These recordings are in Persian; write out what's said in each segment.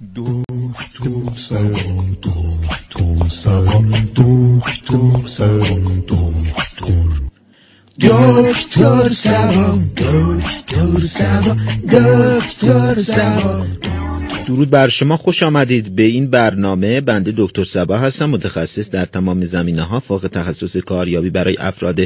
دکتر سرم دکتر سرم دکتر سرم دکتر دکتر سرم دکتر سرم دکتر سرم درود بر شما خوش آمدید. به این برنامه بنده دکتر سبا هستم متخصص در تمام زمینه ها فوق تخصص کاریابی برای افراد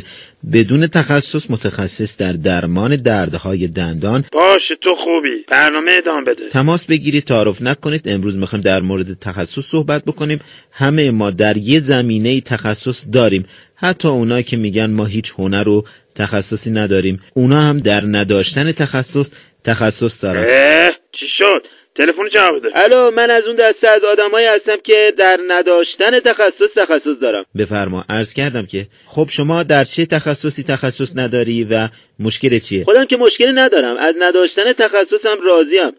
بدون تخصص متخصص در درمان دردهای دندان. باشه تو خوبی. برنامه ادامه بده. تماس بگیرید تعارف نکنید. امروز می‌خوایم در مورد تخصص صحبت بکنیم. همه ما در یه زمینه تخصص داریم. حتی اونایی که میگن ما هیچ هنر و تخصصی نداریم اونا هم در نداشتن تخصص تخصص دارن. چی شد؟ تلفن جواب بده الو من از اون دسته از آدمایی هستم که در نداشتن تخصص تخصص دارم. بفرما عرض کردم که خب شما در چه تخصصی تخصص نداری و مشکل چیه؟ خودم که مشکلی ندارم. از نداشتن تخصصم راضیم.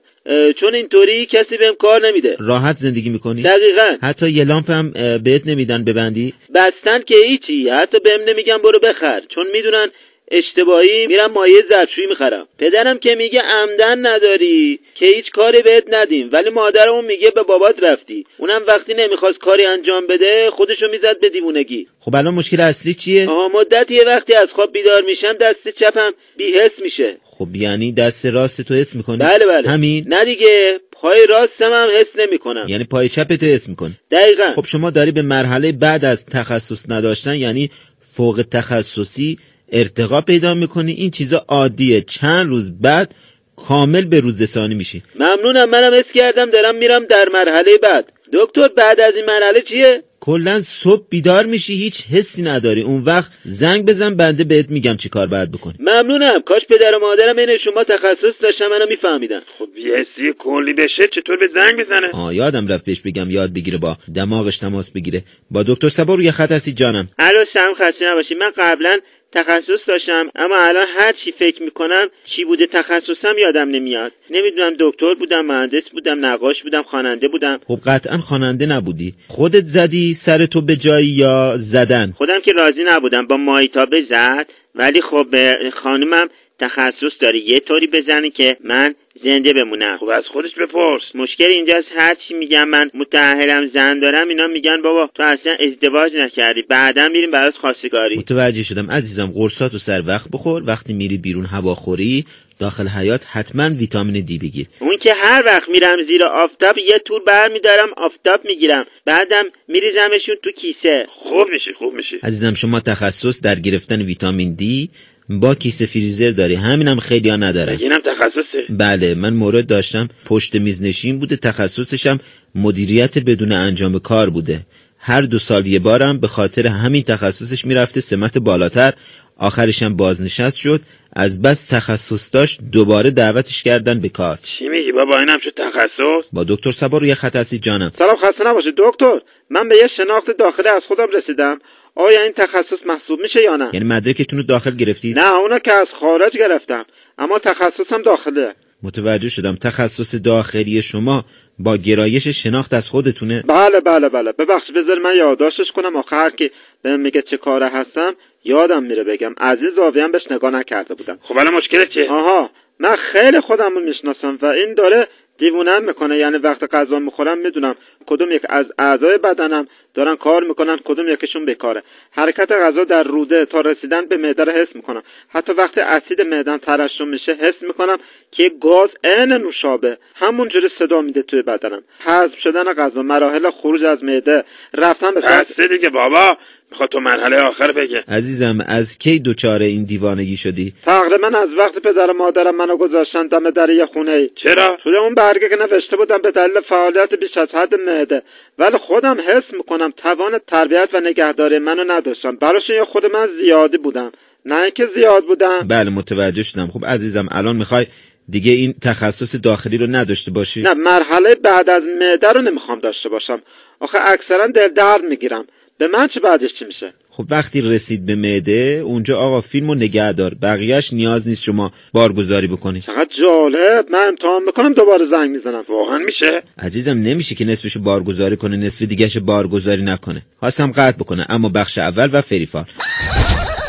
چون اینطوری کسی بهم کار نمیده. راحت زندگی می‌کنی؟ دقیقا. حتی یه لامپ هم بهت نمیدن ببندی؟ بستن که هیچی. حتی بهم نمیگن برو بخر. چون می‌دونن اشتباهی میرم مایه ظرفشویی می‌خرم. پدرم که میگه عمدن نداری که هیچ کاری بهت ندیم. ولی مادرمون میگه به بابات رفتی. اونم وقتی نمی‌خواست کاری انجام بده خودشو می‌زد به دیوونگی. خب الان مشکل اصلی چیه؟ آها مدت یه وقتی از خواب بیدار میشم دست چپم بیهس میشه. خب یعنی دست راست تو حس می‌کنی؟ بله بله. همین؟ نه دیگه پای راستم هم حس نمی‌کنم. یعنی پای چپ تو حس می‌کنی؟ دقیقا. خب شما داری به مرحله بعد از تخصص نداشتن یعنی فوق تخصصی ارتقا پیدا می‌کنی. این چیزا عادیه. چند روز بعد کامل به روزرسانی میشی. ممنونم. منم حس کردم دارم میرم در مرحله بعد. دکتر بعد از این مرحله چیه؟ کلا صبح بیدار میشی. هیچ حسی نداری. اون وقت زنگ بزن بنده بهت میگم چی کار باید بکنی. ممنونم. کاش پدر و مادرم این شما تخصص داشتن منو میفهمیدن. خب یه حسی کلی بشه. چطور به زنگ بزنه؟ آه یادم رفت بهش بگم یاد بگیره با دماغش تماس بگیره. با دکتر سبا روی خط هستی جانم. الو شم خسته نباشی من قبلا تخصص داشتم اما الان هر چی فکر می‌کنم چی بوده تخصصم یادم نمیاد. نمی‌دونم دکتر بودم مهندس بودم نقاش بودم خواننده بودم. خب قطعا خواننده نبودی. خودت زدی سر تو به جایی یا زدن؟ خودم که راضی نبودم با مایتابه زد. ولی خب اه، خانومم تخصص داره. یه طوری بزنه که من زنده بمونم. خب از خودش بپرس. مشکل اینجاست هر چی میگم من متأهلم زن دارم اینا میگن بابا تو اصلا ازدواج نکردی. بعدا میریم برات خواستگاری. متوجه شدم. عزیزم قرصاتو سر وقت بخور. وقتی میری بیرون هواخوری داخل حیات حتما ویتامین دی بگیر. اون که هر وقت میرم زیر آفتاب یه تور بر میدارم آفتاب می‌گیرم. بعدم میریزمشون تو کیسه. خوب میشی خوب میشی عزیزم شما تخصص در گرفتن ویتامین دی با کیسه فریزر داری. همینم خیلی ها ندارن اینم تخصصه. بله من مورد داشتم پشت میز نشین بوده تخصصشم مدیریت بدون انجام کار بوده. هر دو سال یه بارم به خاطر همین تخصصش می‌رفته سمت بالاتر. آخرشم بازنشست شد. از بس تخصص داشت دوباره دعوتش کردن به کار. چی میگی بابا؟ اینم شد تخصص؟ با دکتر سبا روی خط هستی جانم. سلام خسته نباشه دکتر من به یه شناخت داخلی از خودم رسیدم. آیا این تخصص محسوب میشه یا نه؟ یعنی مدرکتون رو داخل گرفتید نه اونا که از خارج گرفتم. اما تخصصم داخله. متوجه شدم تخصص داخلی شما با گرایش شناخت از خودتونه؟ بله بله بله. ببخش بذار من یادداشتش کنم. آخه هر کی بهم میگه چه کاره هستم یادم میره بگم. از این زاویه هم بهش نگاه نکرده بودم. خب الان مشکلت چیه؟ آها من خیلی خودم رو می‌شناسم و این داره دیوونم می‌کنه یعنی وقت غذا می‌خورم می‌دونم کدوم یک از اعضای بدنم دارن کار می‌کنن کدوم یکیشون بیکاره. حرکت غذا در روده تا رسیدن به معده حس می‌کنم. حتی وقتی اسید معدم ترشح میشه حس می‌کنم که گاز عین نوشابه. همونجوری صدا میده توی بدنم. هضم شدن غذا مراحل خروج از معده رفتن به سمت دیگه بابا می‌خواد تو مرحله آخر بگه. عزیزم از کی دچار این دیوانگی شدی؟ تقریبا از وقت پدر و مادرم منو گذاشتن دم در یه خونه ای. چرا؟ توی اون برگه که نوشته بودم به دلیل فعالیت بیش از حد معده. ولی خودم حس می‌کنم توان تربیت و نگهداری منو نداشتم براشون یا خود من زیادی بودم. نه اینکه زیاد بودم. بله متوجه شدم. خب عزیزم الان می‌خوای دیگه این تخصص داخلی رو نداشته باشی؟ نه مرحله بعد از معده رو نمی‌خوام داشته باشم. آخه اکثرا دل درد می‌گیرم. به من چه بعدش چی میشه؟ خب وقتی رسید به معده اونجا آقا فیلم و نگه دار. بقیهش نیاز نیست شما بارگذاری بکنی. چقدر جالب. من امتحان می‌کنم دوباره زنگ می‌زنم. واقعا میشه؟ عزیزم نمیشه که نصفشو بارگذاری کنه نصف دیگهش بارگذاری نکنه. خواستم قطع بکنه اما بخش اول و فریفار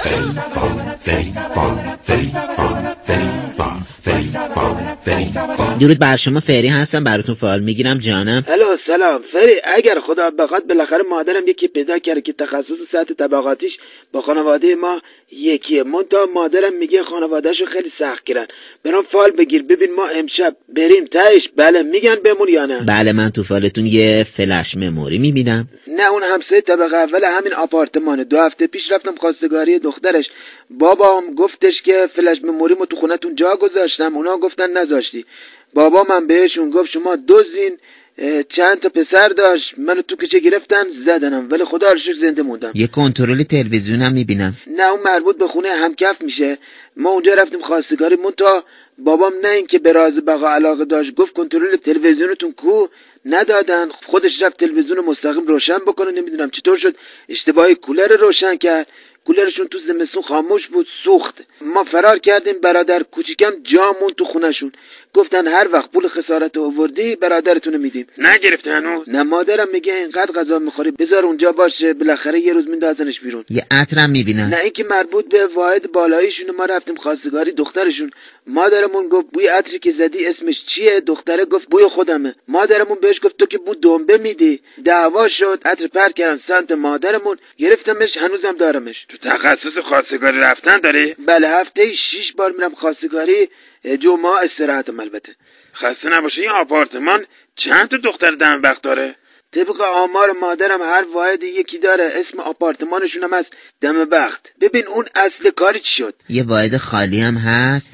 Very fun, very درود بر شما فری هستم. براتون فعال می‌گیرم. جانم. الو سلام. فری اگر خدا بخواد بالاخره مادرم یکی پیدا کرده که تخصص سطح طبقاتیش با خانواده ما یکیه. منتها مادرم میگه خانوادهشو خیلی سخت گیرن. برام فال بگیر. ببین ما امشب بریم تهش. بله میگن بمون یا نه؟ بله من تو فالتون یه فلش مموری می‌بینم. نه اون همسایه طبقه اول همین آپارتمانه. دو هفته پیش رفتم خواستگاری دخترش. بابام گفتش که فلش مموری تو خونتون جا گذاشتم. اونا گفتن نذاشتی. بابا من بهشون گفت شما دوزین اه، چند تا پسر داشت. منو تو کچه گرفتن زدنم. ولی خدا رو شکر زنده موندم. یه کنترل تلویزیونم می‌بینم. نه اون مربوط به خونه همکف میشه. ما اونجا رفتیم خواستگاری مونتا بابام نه اینکه به راز بقا علاقه داشت گفت کنترل تلویزیونتون کو؟ ندادن. خودش رفت تلویزیون مستقیم روشن بکنه نمی‌دونم چطور شد. اشتباهی کولر روشن کرد. کولرشون تو زمستون خاموش بود سوخت. ما فرار کردیم برادر کوچیکم جامون تو خونشون گفتن هر وقت پول خسارت آوردی برادرتونو میدیم. نگرفته هنوز؟ نه مادرم میگه اینقدر غذا می‌خوری بذار اونجا باشه بالاخره یه روز میندازنش بیرون. یه عطرم می‌بینم نه اینکه مربوط به واحد بالاییشون ما رفتیم خواستگاری دخترشون. مادرمون گفت بوی عطری که زدی اسمش چیه؟ دختره گفت بوی خودمه. مادرمون بهش گفت تو که بو دنبه میدی. دعوا شد عطر پر کردن سمت مادرمون گرفتمش هنوزم دارمش. تو تخصص خواستگاری رفتن داری؟ بله هفته شیش بار میرم خواستگاری اه، جمعه استراحتم البته. خسته نباشه این آپارتمان چند تا دختر دم وقت داره؟ طبق آمار مادرم هر واحد یکی داره اسم آپارتمانشون هم هست دم بخت ببین اون اصل کاری چی شد؟ یه واحد خالی هم هست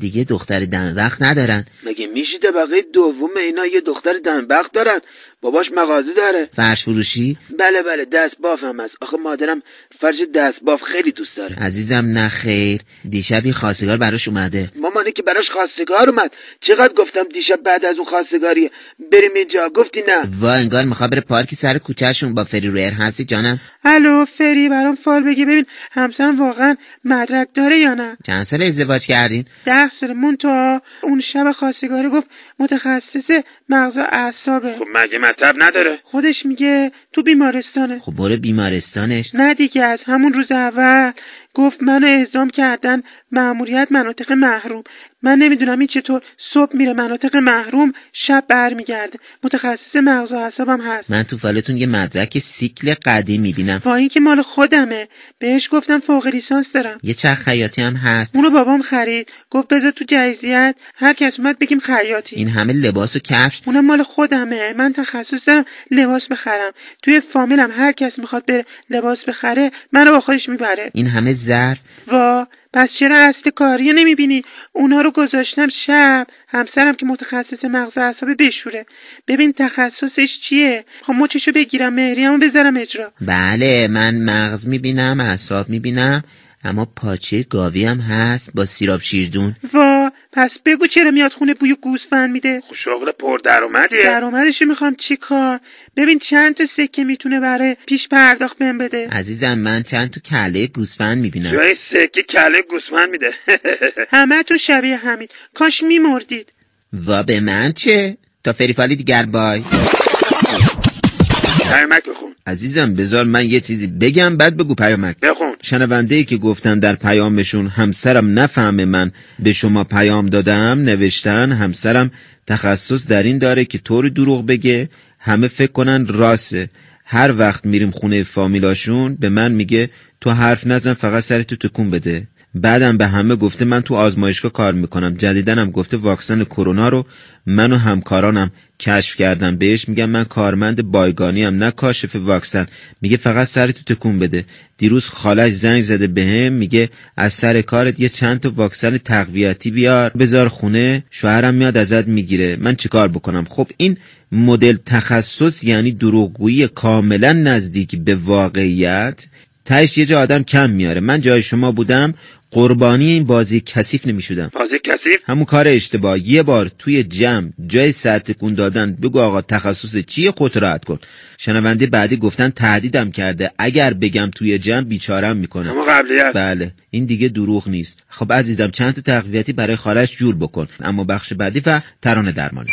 دیگه دختر دم وقت ندارن. مگه میشه طبقه دوم اینا یه دختر دنبخت دارن؟ باباش مغازه داره. فرش فروشی؟ بله بله دست باف هم هست. آخه مادرم فرش دست باف خیلی دوست داره. عزیزم نه خیر. دیشب یه خواستگار براش اومده. مامانه که براش خواستگار اومد. چقدر گفتم دیشب بعد از اون خواستگاری بریم اینجا. گفتی نه. وا انگار می‌خواد بره پارکی سر کوچهشون. با فری رویر هستی جانم؟ الو فری برام فال بگی. ببین همسرم واقعا مدرک داره یا نه؟ چند سال ازدواج کردین؟ ده سال مونتا اون شب خواستگاری گفت متخصص مغز و اعصابه. خب مگه مطب نداره؟ خودش میگه تو بیمارستانه. خب برو بیمارستانش. نه دیگه. از همون روز اول. گفت منو اعزام کردن مأموریت مناطق محروم. من نمی‌دونم این چطور صبح میره مناطق محروم شب برمیگرده. متخصص مغز و اعصابم هست. من تو فالتون یه مدرک سیکل قدیم می‌بینم. با اینکه مال خودمه. بهش گفتم فوق لیسانس دارم. یه چرخ خیاطی هم هست. اونو بابام خرید. گفت بذار تو جهیزیت هر کس اومد بگیم خیاطی. این همه لباس و کفش. اونم مال خودمه. من تخصص دارم لباس بخرم. توی فامیلم هر کس می‌خواد بره لباس بخره منو با خودش می‌بره. این همه ظرف. وا پس چرا اصل کاری نمی‌بینی؟ اونا رو گذاشتم شب. همسرم که متخصص مغز و اعصاب بشوره. ببین تخصصش چیه؟ خب مچشو بگیرم مهریمو بذارم اجرا. بله من مغز می‌بینم اعصاب می‌بینم اما پاچه گاوی هم هست با سیراب شیردون. وا پس بگو چرا میاد خونه بوی گوسفند میده؟ خب شغل پر درآمدیه درآمدشو می‌خوام چی کار؟ ببین چند تا سکه می‌تونه برای پیش پرداخت بهم بده. عزیزم من چند تا کله گوسفند می‌بینم. جای سکه کله گوسفند میده. همه تو شبیه همین. کاش میمردید. و به من چه؟ تا فریفالی دیگر بای. پیامک بخون. عزیزم بذار من یه چیزی بگم بعد بگو پیامک. بخون. شنونده که گفتن در پیامشون همسرم نفهمه من به شما پیام دادم نوشتن همسرم تخصص در این داره که طوری دروغ بگه همه فکر کنن راسته. هر وقت میریم خونه فامیلاشون به من میگه تو حرف نزن فقط سرتو تکون بده. بعدم به همه گفته من تو آزمایشگاه کار می‌کنم. جدیدنم گفته واکسن کرونا رو من و همکارانم کشف کردم. بهش میگم من کارمند بایگانی هم نه کاشف واکسن. میگه فقط سرتو تکون بده. دیروز خالش زنگ زده بهم میگه از سر کارت یه چند تا واکسن تقویتی بیار. بذار خونه شوهرم میاد ازت می‌گیره. من چیکار بکنم؟ خب این مدل تخصص یعنی دروغگویی کاملا نزدیک به واقعیت. تهش یه جا آدم کم میاره. من جای شما بودم قربانی این بازی کثیف نمی‌شدم. بازی کثیف؟ همون کار اشتباه یه بار توی جمع جای سر تکون دادن. بگو آقا تخصص چیه خودت راحت کن. شنونده بعدی گفتن تهدیدم کرده. اگر بگم توی جمع بیچارم می‌کنه اما قبلیت بله. این دیگه دروغ نیست. خب عزیزم چند تا تقویتی برای خالش جور بکن. اما بخش بعدی و ترانه درمانی.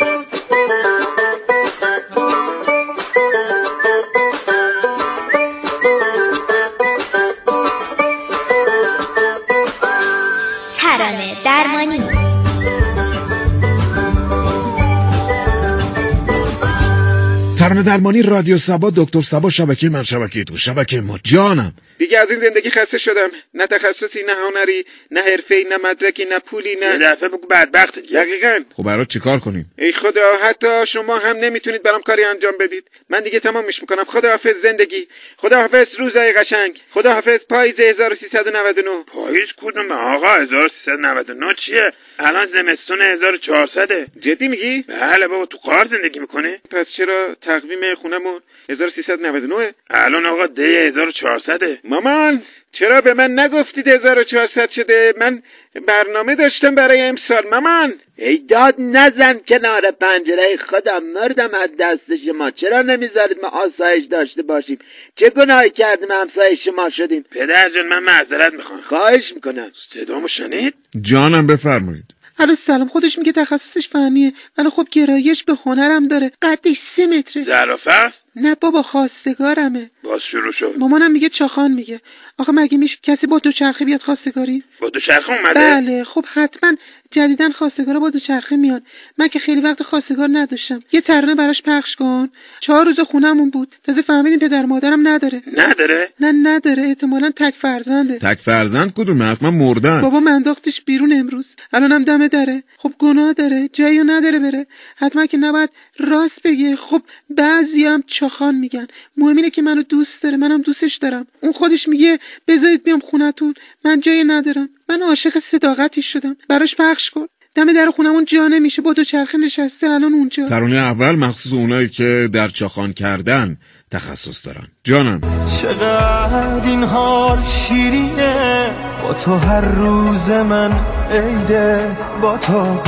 ترانه درمانی رادیو سبا دکتر سبا شبکه من شبکه تو. شبکه ما. جانم. دیگه از این زندگی خسته شدم. نه تخصصی نه هنری نه حرفه‌ای نه مدرکی نه پولی یه نه دفعه بگو بدبخت. دقیقا. خب برای چیکار کنیم؟ ای خدا حتی شما هم نمی‌تونید برام کاری انجام بدید. من دیگه تمامش می‌کنم. خدا حافظ زندگی. خدا حافظ روزای قشنگ. خدا حافظ پاییز 1399 پاییز کدوم آقا؟ 1399 چیه؟ الان زمستون 1400 جدی میگی؟ بله بابا تو قار زندگی می‌کنه پس چرا تقویم خونمون 1399 الان آقا دی 1400 مامان چرا به من نگفتید 1400 شده؟ من برنامه داشتم برای امسال مامان. ای داد نزن کنار پنجره خودم مردم از دست شما. چرا نمی‌ذارید ما آسایش داشته باشیم؟ چه گناهی کردیم همسایه شما شدیم؟ پدر جان من معذرت می‌خوام. خواهش می‌کنم. صدامو شنید؟ جانم بفرمایید. الو سلام خودش میگه تخصصش فنیه ولی خب گرایش به هنرم داره. قدش سه متره. زرافه است نه بابا خواستگارمه. باز شروع شد. مامانم میگه چاخان میگه. آخه مگه میشه کسی با دوچرخه بیاد خواستگاری؟ با دو چرخه اومده؟ بله خب حتما جدیدن خواستگارا با دوچرخه میان. من که خیلی وقت خواستگار نداشتم. یه ترانه براش پخش کن. چهار روز خونهمون بود. تازه فهمیدیم پدر مادرم نداره. نداره؟ نه نداره. احتمالا تک فرزنده. تک فرزند کدومه؟ حتما مردن. بابا من انداختش بیرون امروز. الانم دمه داره خب گناه داره. جایی نداره بره. حتما که نباید راست بگه. خب بعضی هم چاخان میگن. مهم اینه که منو دوست داره منم دوستش دارم. اون خودش میگه بذارید بیام خونتون من جایی ندارم. من عاشق صداقتی شدم. براش پخش کن. دم در خونمون جا نمیشه با دوچرخه نشسته الان اونجا. ترانه اول مخصوص اونایی که در چاخان کردن تخصص دارن. جانم. چقدر این حال شیرینه. با تو هر روز من عیده. با تو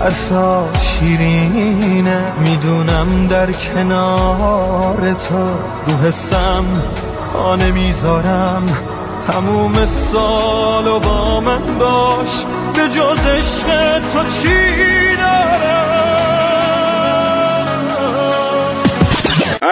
سال شیرینه می‌دونم در کنار تو رو حسم پا نمی‌ذارم تموم سال و با من باش به جز عشق تو چی؟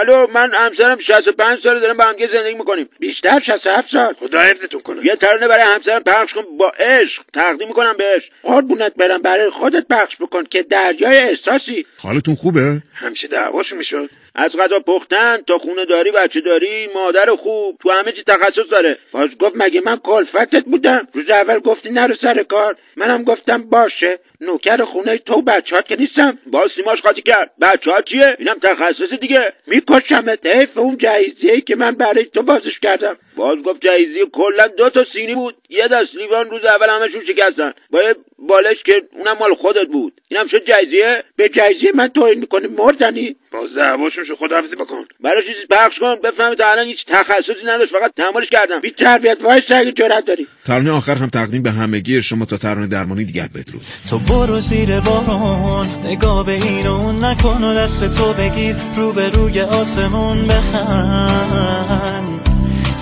الو من همسرم 65 ساله دارم با هم زندگی می‌کنیم. بیشتر 67 سال. خدا حفظتون کنه. یه ترانه برای همسرم پخش کن با عشق. تقدیم می‌کنم بهش. قربونت برم برای خودت پخش بکن که دریای احساسی. حالتون خوبه؟ همیشه دعواشون می‌شد. از غذا پختن تا خونه داری بچه داری مادر خوب تو همه چی تخصص داره. باز گفت مگه من کلفتت بودم؟ روز اول گفتی نرو سر کار. منم گفتم باشه. نوکر خونه تو بچه که نیستم. باز سیماش قاطی کرد. بچه ها چیه؟ اینم تخصص دیگه. میکشمت. حیف اون جهیزیه که من برای تو بازش کردم. باز گفت جهیزی کلا دو تا سینی بود. یه دست لیوان روز اول همشون شکستن. با یه بالش که اونم مال خودت بود. اینم شد جهیزیه به جهیزیه من توهین می‌کنی مردنی. باز دعواشون شد خدا حفظی بکن برای چیزی پخش کن بفهمی تا الان هیچ تخصصی نداشت فقط تحملش کردم. بی تربیت وای اگه جرأت داری. ترانه آخر هم تقدیم به همگی شما تا ترانه درمانی دیگر بدرود. تو برو زیر بارون نگاه به این اون نکن و دست تو بگیر رو به روی آسمون بخند.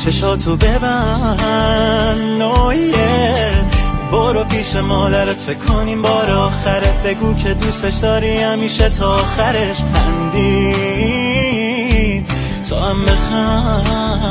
چشاتو ببند نویه برو پیش مادرت فکر کنیم بار آخرت. بگو که دوستش داری همیشه تا آخرش خندید. تو هم بخند.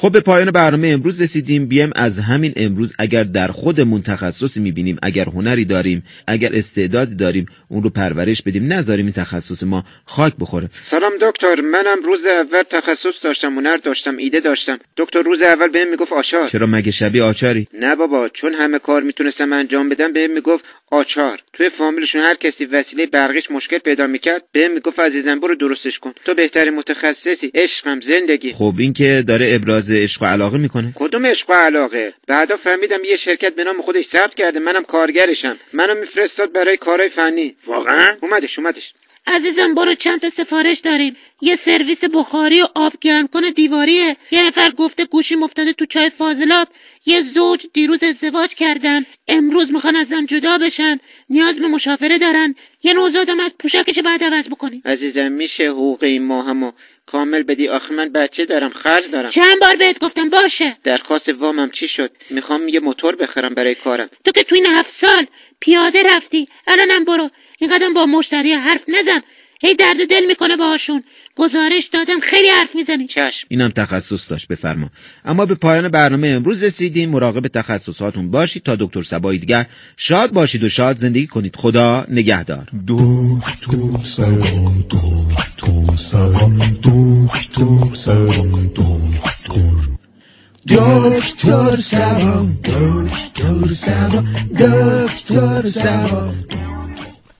خب به پایان برنامه امروز رسیدیم. بیایم از همین امروز اگر در خودمون تخصصی می‌بینیم اگر هنری داریم اگر استعدادی داریم اون رو پرورش بدیم. نذاریم این تخصص ما خاک بخوره. سلام دکتر. منم روز اول تخصص داشتم هنر داشتم ایده داشتم. دکتر روز اول بهم می‌گفت آشار چرا مگه شبیه آچاری؟ نه بابا چون همه کار می‌تونستم انجام بدم بهم می‌گفت آچار. توی فامیلشون هر کسی وسیله برقیش مشکل پیدا می‌کرد بهم می‌گفت عزیزم برو درستش کن. تو بهترین متخصصی عشقم زندگی. خب این که داره ابراز عشق و علاقه می‌کنه؟ کدوم عشق و علاقه؟ بعدا فهمیدم یه شرکت به نام خودش ثبت کرده منم کارگرشم. منو میفرستاد برای کارهای فنی. واقعا؟ اومدش اومدش. عزیزم برو چند تا سفارش داریم. یه سرویس بخاری و آب گرم کنه دیواریه. یه نفر گفته گوشی مفتاده تو چای فاضلاب. یه زوج دیروز ازدواج کردن. امروز می‌خوان از زن جدا بشن. نیاز به مشاوره دارن. یه نوزادم از پوشکش بعد عوض بکنی عزیزم میشه حقوق این ماهمو کامل بدی؟ آخه من بچه دارم خرج دارم. چند بار بهت گفتم باشه. درخواست وامم چی شد؟ می‌خوام یه موتور بخرم برای کارم. تو که تو این هفت سال پیاده رفتی. الانم برو. اینقدر با مشتری حرف نزن. هی درد دل می‌کنه باهاشون. گزارش دادم خیلی حرف می‌زنی. چشم. اینم تخصص داشت بفرما. اما به پایان برنامه امروز رسیدیم. مراقب تخصصاتون باشید تا دکتر سبایی دیگر شاد باشید و شاد زندگی کنید. خدا نگهدار. دکتر سبا دکتر سبا دکتر سبا دکتر دکتر سبا دکتر سبا دکتر سبا.